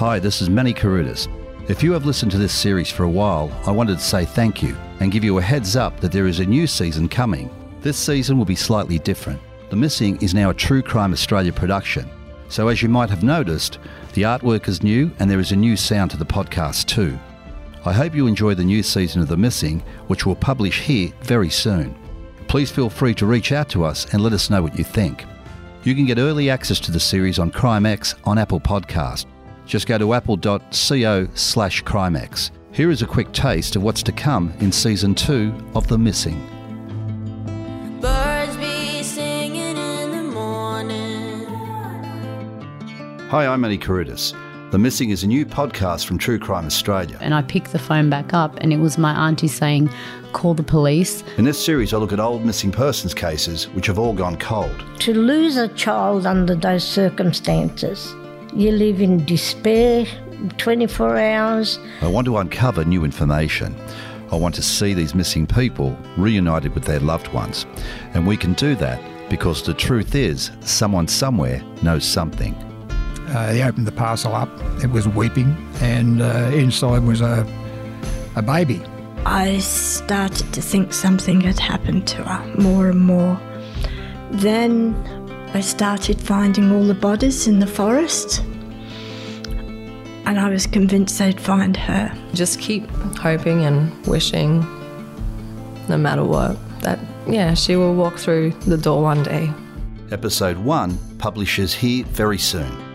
Hi, this is Meni Carudis. If you have listened to this series for a while, I wanted to say thank you and give you a heads up that there is a new season coming. This season will be slightly different. The Missing is now a True Crime Australia production. So, as you might have noticed, the artwork is new and there is a new sound to the podcast too. I hope you enjoy the new season of The Missing, which will publish here very soon. Please feel free to reach out to us and let us know what you think. You can get early access to the series on CrimeX on Apple Podcast. Just go to apple.co slash crimex. Here is a quick taste of what's to come in season two of The Missing. Birds be singing in the morning. Hi, I'm Meni Carudis. The Missing is a new podcast from True Crime Australia. And I picked the phone back up, and it was my auntie saying, Call the police. In this series, I look at old missing persons cases which have all gone cold. To lose a child under those circumstances, you live in despair 24 hours. I want to uncover new information. I want to see these missing people reunited with their loved ones. And we can do that because the truth is, someone somewhere knows something. Uh, he opened the parcel up. It was weeping, and uh, inside was a a baby. I started to think something had happened to her more and more. Then I started finding all the bodies in the forest, and I was convinced they'd find her. Just keep hoping and wishing, no matter what, that, yeah, she will walk through the door one day. Episode 1 publishes here very soon.